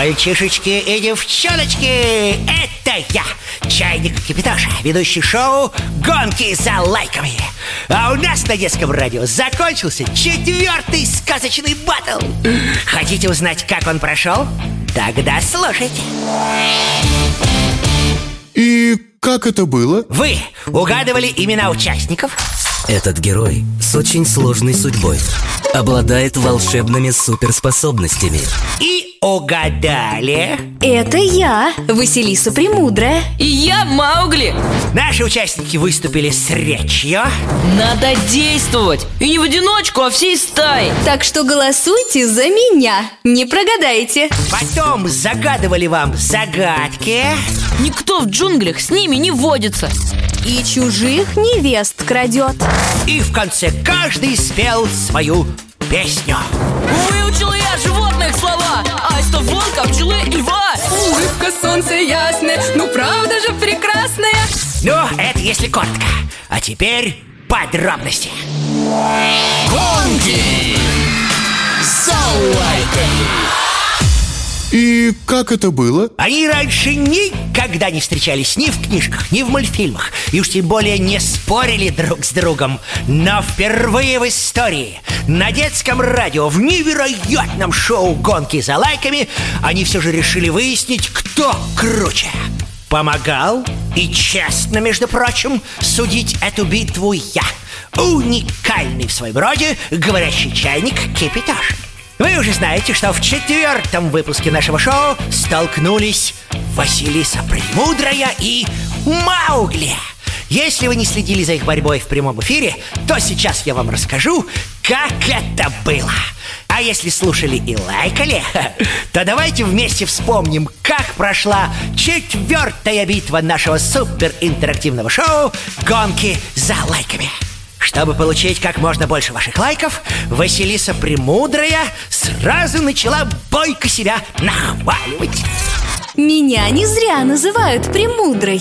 Мальчишечки и девчоночки, это я, Чайник Кипитоша, ведущий шоу «Гонки за лайками». А у нас на детском радио закончился четвертый сказочный батл. Хотите узнать, как он прошел? Тогда слушайте. И как это было? Вы угадывали имена участников? Этот герой с очень сложной судьбой Обладает волшебными суперспособностями И угадали? Это я, Василиса Премудрая. И я Маугли. Наши участники выступили с речью. Надо действовать. И не в одиночку, а всей стаей Так что голосуйте за меня. Не прогадайте. Потом загадывали вам загадки. Никто в джунглях с ними не водится. И чужих невест крадет. И в конце каждый спел свою песню. Выучил я животных слова. Аиста, волка, пчелы и льва. Улыбка солнца ясная, ну правда же прекрасная. Ну, это если коротко. А теперь подробности. Гонки за лайками и как это было? Они раньше никогда не встречались ни в книжках, ни в мультфильмах. И уж тем более не спорили друг с другом. Но впервые в истории на детском радио в невероятном шоу «Гонки за лайками» Они все же решили выяснить, кто круче. Помогал и честно, между прочим, судить эту битву я. Уникальный в своем роде говорящий чайник Кипиташ вы уже знаете, что в четвертом выпуске нашего шоу столкнулись Василиса Премудрая и Маугли. Если вы не следили за их борьбой в прямом эфире, то сейчас я вам расскажу, как это было. А если слушали и лайкали, то давайте вместе вспомним, как прошла четвертая битва нашего суперинтерактивного шоу «Гонки за лайками». Чтобы получить как можно больше ваших лайков, Василиса Премудрая сразу начала бойко себя нахваливать. Меня не зря называют премудрой.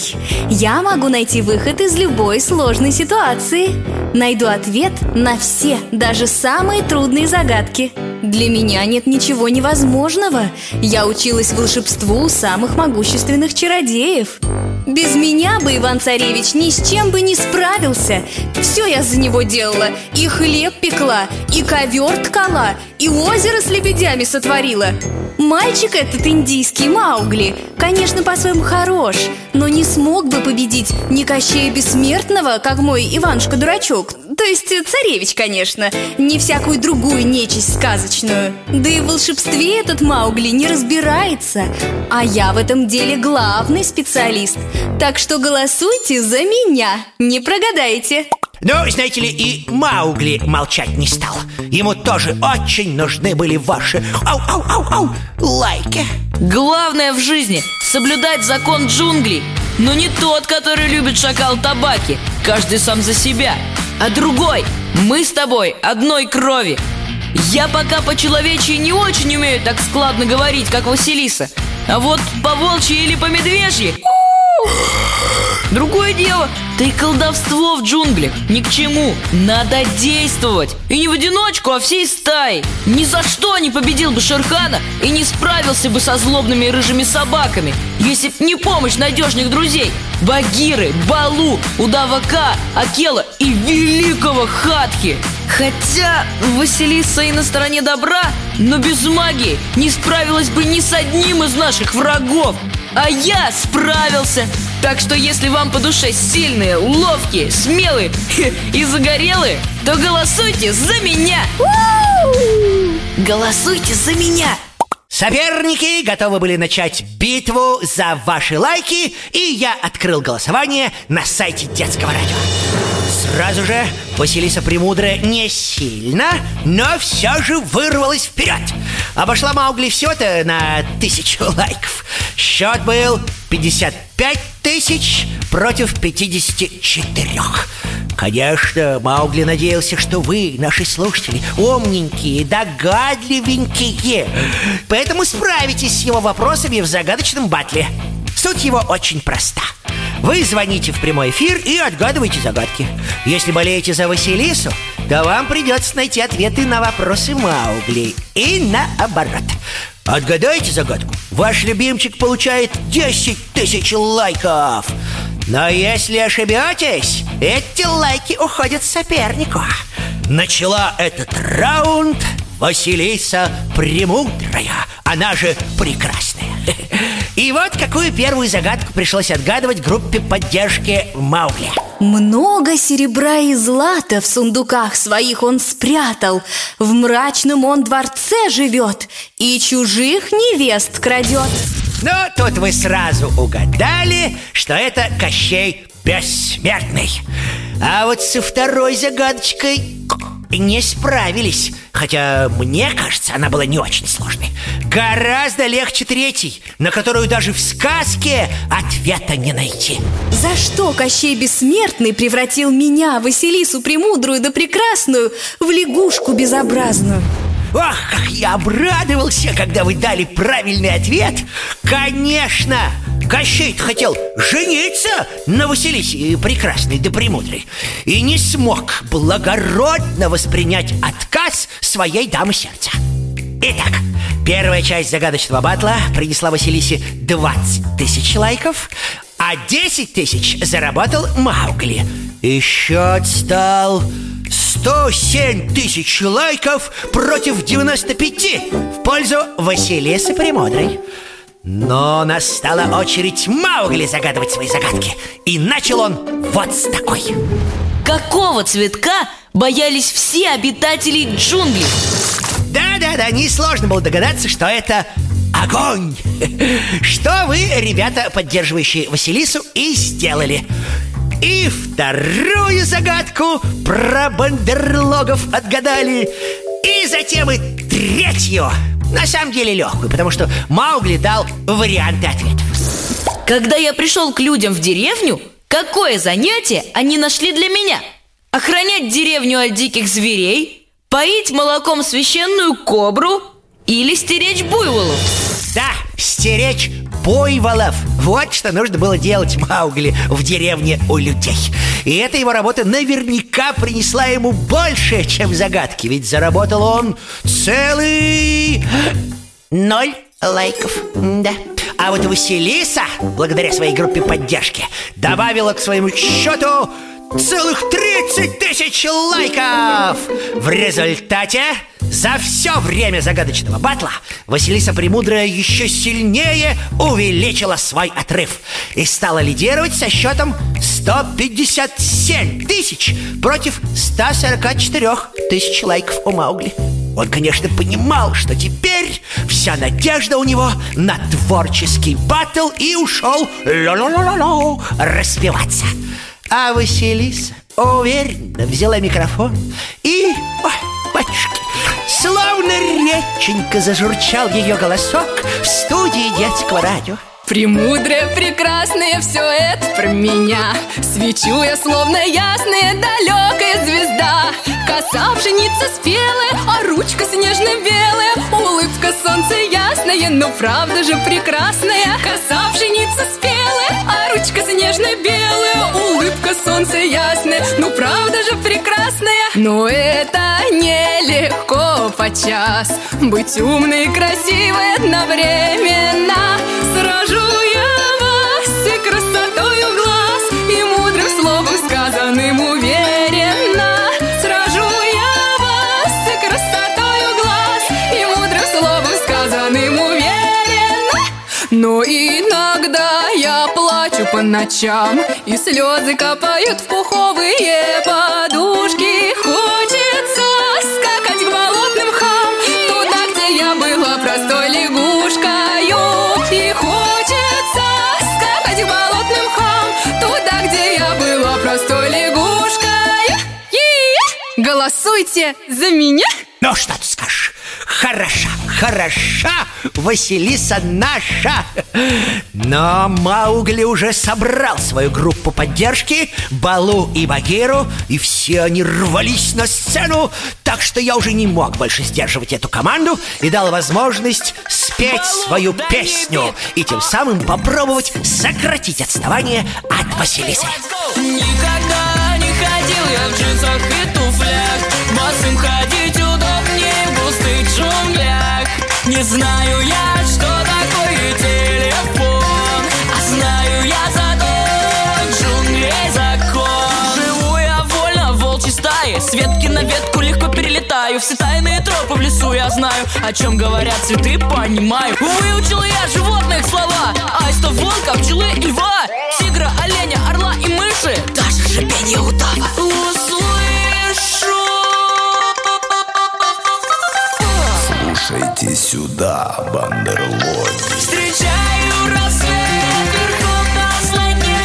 Я могу найти выход из любой сложной ситуации. Найду ответ на все, даже самые трудные загадки. Для меня нет ничего невозможного. Я училась волшебству у самых могущественных чародеев. Без меня бы Иван-Царевич ни с чем бы не справился. Все я за него делала. И хлеб пекла, и ковер ткала И озеро с лебедями сотворила. Мальчик этот индийский Маугли, конечно, по-своему хорош Но не смог бы победить ни Кощея Бессмертного, как мой Иванушка-дурачок. То есть царевич, конечно, не всякую другую нечисть сказочную. Да и в волшебстве этот Маугли не разбирается. А я в этом деле главный специалист Так что голосуйте за меня, не прогадаете ну, знаете ли, и Маугли молчать не стал. Ему тоже очень нужны были ваши ау-ау-ау-ау лайки. Главное в жизни – соблюдать закон джунглей. Но не тот, который любит шакал табаки. Каждый сам за себя. А другой – мы с тобой одной крови. Я пока по-человечьи не очень умею так складно говорить, как Василиса. А вот по волчьи или по медвежьи Другое дело, да колдовство в джунглях. Ни к чему. Надо действовать. И не в одиночку, а всей стаей Ни за что не победил бы Шерхана И не справился бы со злобными рыжими собаками. Если б не помощь надежных друзей. Багиры, Балу, Удавака, Акела и великого Хатхи Хотя Василиса и на стороне добра, но без магии не справилась бы ни с одним из наших врагов А я справился так что если вам по душе сильные, ловкие, смелые и загорелые, то голосуйте за меня! Голосуйте за меня! Соперники готовы были начать битву за ваши лайки, и я открыл голосование на сайте детского радио. Сразу же Василиса Премудрая не сильно, но все же вырвалась вперед. Обошла Маугли все-то на тысячу лайков. Счет был 55 тысяч против 54. Конечно, Маугли надеялся, что вы, наши слушатели, умненькие, догадливенькие Поэтому справитесь с его вопросами в загадочном батле Суть его очень проста Вы звоните в прямой эфир и отгадываете загадки. Если болеете за Василису, то вам придется найти ответы на вопросы Маугли И наоборот Отгадайте загадку. Ваш любимчик получает 10 тысяч лайков. Но если ошибетесь Эти лайки уходят сопернику. Начала этот раунд Василиса Премудрая. Она же Прекрасная И вот какую первую загадку пришлось отгадывать группе поддержки Маугли. Много серебра и злата в сундуках своих он спрятал. В мрачном он дворце живет И чужих невест крадет. Ну, тут вы сразу угадали, что это Кощей Бессмертный. А вот со второй загадочкой не справились Хотя, мне кажется, она была не очень сложной Гораздо легче третьей На которую даже в сказке ответа не найти За что Кощей Бессмертный превратил меня, Василису Премудрую да Прекрасную, в лягушку безобразную? Ох, как я обрадовался, когда вы дали правильный ответ Конечно! Кощей хотел жениться на Василисе Прекрасной да Премудрой И не смог благородно воспринять отказ своей дамы сердца. Итак, первая часть загадочного батла принесла Василисе 20 тысяч лайков А 10 тысяч заработал Маугли. И счет стал 107 тысяч лайков против 95 в пользу Василисы Премудрой но настала очередь Маугли загадывать свои загадки. И начал он вот с такой. Какого цветка боялись все обитатели джунглей? Да-да-да, несложно было догадаться, что это огонь. Что вы, ребята, поддерживающие Василису, и сделали? И вторую загадку про бандерлогов отгадали. И затем и третью на самом деле легкую, потому что Маугли дал варианты ответов Когда я пришел к людям в деревню, какое занятие они нашли для меня? Охранять деревню от диких зверей? Поить молоком священную кобру? Или стеречь буйволов? Да, стеречь буйволов. Вот что нужно было делать Маугли в деревне у людей. И эта его работа наверняка принесла ему больше, чем загадки Ведь заработал он целый ноль лайков. Да а вот Василиса, благодаря своей группе поддержки, добавила к своему счету целых 30 тысяч лайков! В результате за все время загадочного батла Василиса Премудрая еще сильнее увеличила свой отрыв И стала лидировать со счетом 157 тысяч против 144 тысяч лайков у Маугли. Он, конечно, понимал, что теперь вся надежда у него на творческий батл И ушел ло-ло-ло-ло распеваться. А Василиса уверенно взяла микрофон и... Ой, Словно реченька зажурчал ее голосок. В студии детского радио. Премудрая, прекрасная, все это про меня. Свечу я, словно ясная, далекая звезда. Коса пшеница спелая, а ручка снежно-белая. Улыбка солнца ясная, но правда же прекрасная. Коса пшеница спелая, а ручка снежно-белая. Улыбка солнца ясная, ну правда же прекрасная Но это нелегко подчас. Быть умной и красивой одновременно. Сражу я вас и красотою глаз И мудрым словом сказанным уверенно. Сражу я вас и красотою глаз И мудрым словом сказанным уверенно. Но иногда я плачу по ночам И слезы капают в пуховые подушки Хочется скакать к болотным хам Туда, где я была простой лягушкою И хочется скакать к болотным хам Туда, где я была простой лягушкой Голосуйте за меня! Ну, что? Хороша, хороша Василиса наша. Но Маугли уже собрал свою группу поддержки Балу и Багиру И все они рвались на сцену Так что я уже не мог больше сдерживать эту команду И дал возможность спеть свою песню И тем самым попробовать сократить отставание от Василисы. Никогда не ходил я в джинсах и туфлях. Босым ходить Не знаю я, что такое телефон А знаю я зато джунглей закон. Живу я вольно в волчьей стае С ветки на ветку легко перелетаю. Все тайные тропы в лесу я знаю О чем говорят цветы, понимаю. Выучил я животных слова Аиста, волка, пчелы и льва Тигра, оленя, орла и мыши. Даже шипение удава. Услышу Слушайте сюда, бандерлоги Встречаю рассвет верхом на слоне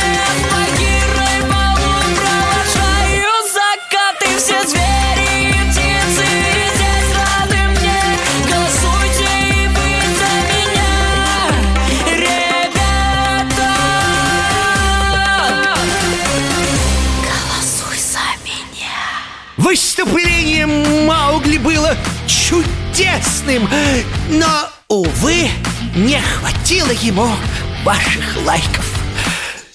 Магирой полун провожаю закаты Все звери и птицы здесь рады мне. Голосуйте и вы за меня, ребята. Голосуй за меня. Выступление Маугли было чудесным, но, увы, не хватило ему ваших лайков.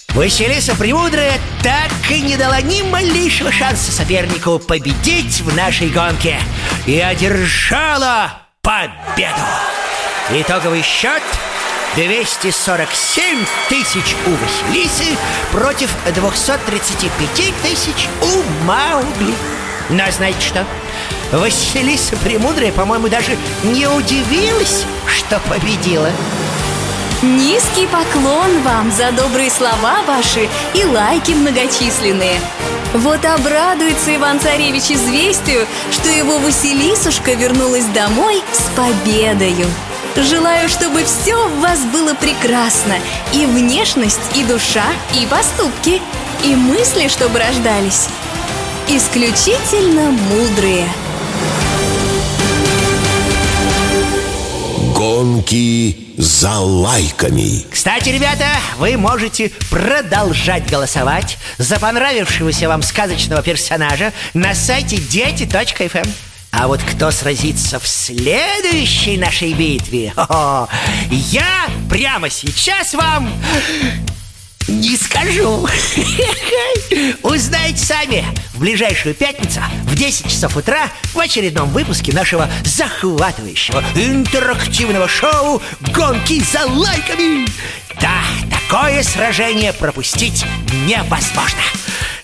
Василиса Премудрая так и не дала ни малейшего шанса сопернику победить в нашей гонке и одержала победу. Итоговый счет 247 тысяч у Василисы против 235 тысяч у Маугли. Но знаете что? Василиса Премудрая, по-моему, даже не удивилась, что победила. Низкий поклон вам за добрые слова ваши и лайки многочисленные. Вот обрадуется Иван-Царевич известию, что его Василисушка вернулась домой с победою. Желаю, чтобы все в вас было прекрасно И внешность, и душа, и поступки И мысли, чтобы рождались Исключительно мудрые Гонки за лайками. Кстати, ребята, вы можете продолжать голосовать за понравившегося вам сказочного персонажа на сайте дети.фм. А вот кто сразится в следующей нашей битве, я прямо сейчас вам не скажу. Узнаете сами в ближайшую пятницу в 10 часов утра в очередном выпуске нашего захватывающего интерактивного шоу «Гонки за лайками». Да, такое сражение пропустить невозможно.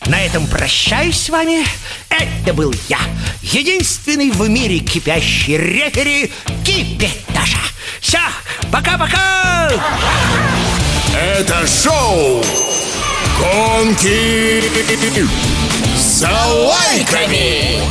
На этом прощаюсь с вами. Это был я, единственный в мире кипящий рефери Кипяташа. Все, пока-пока! Это шоу Гонки за лайками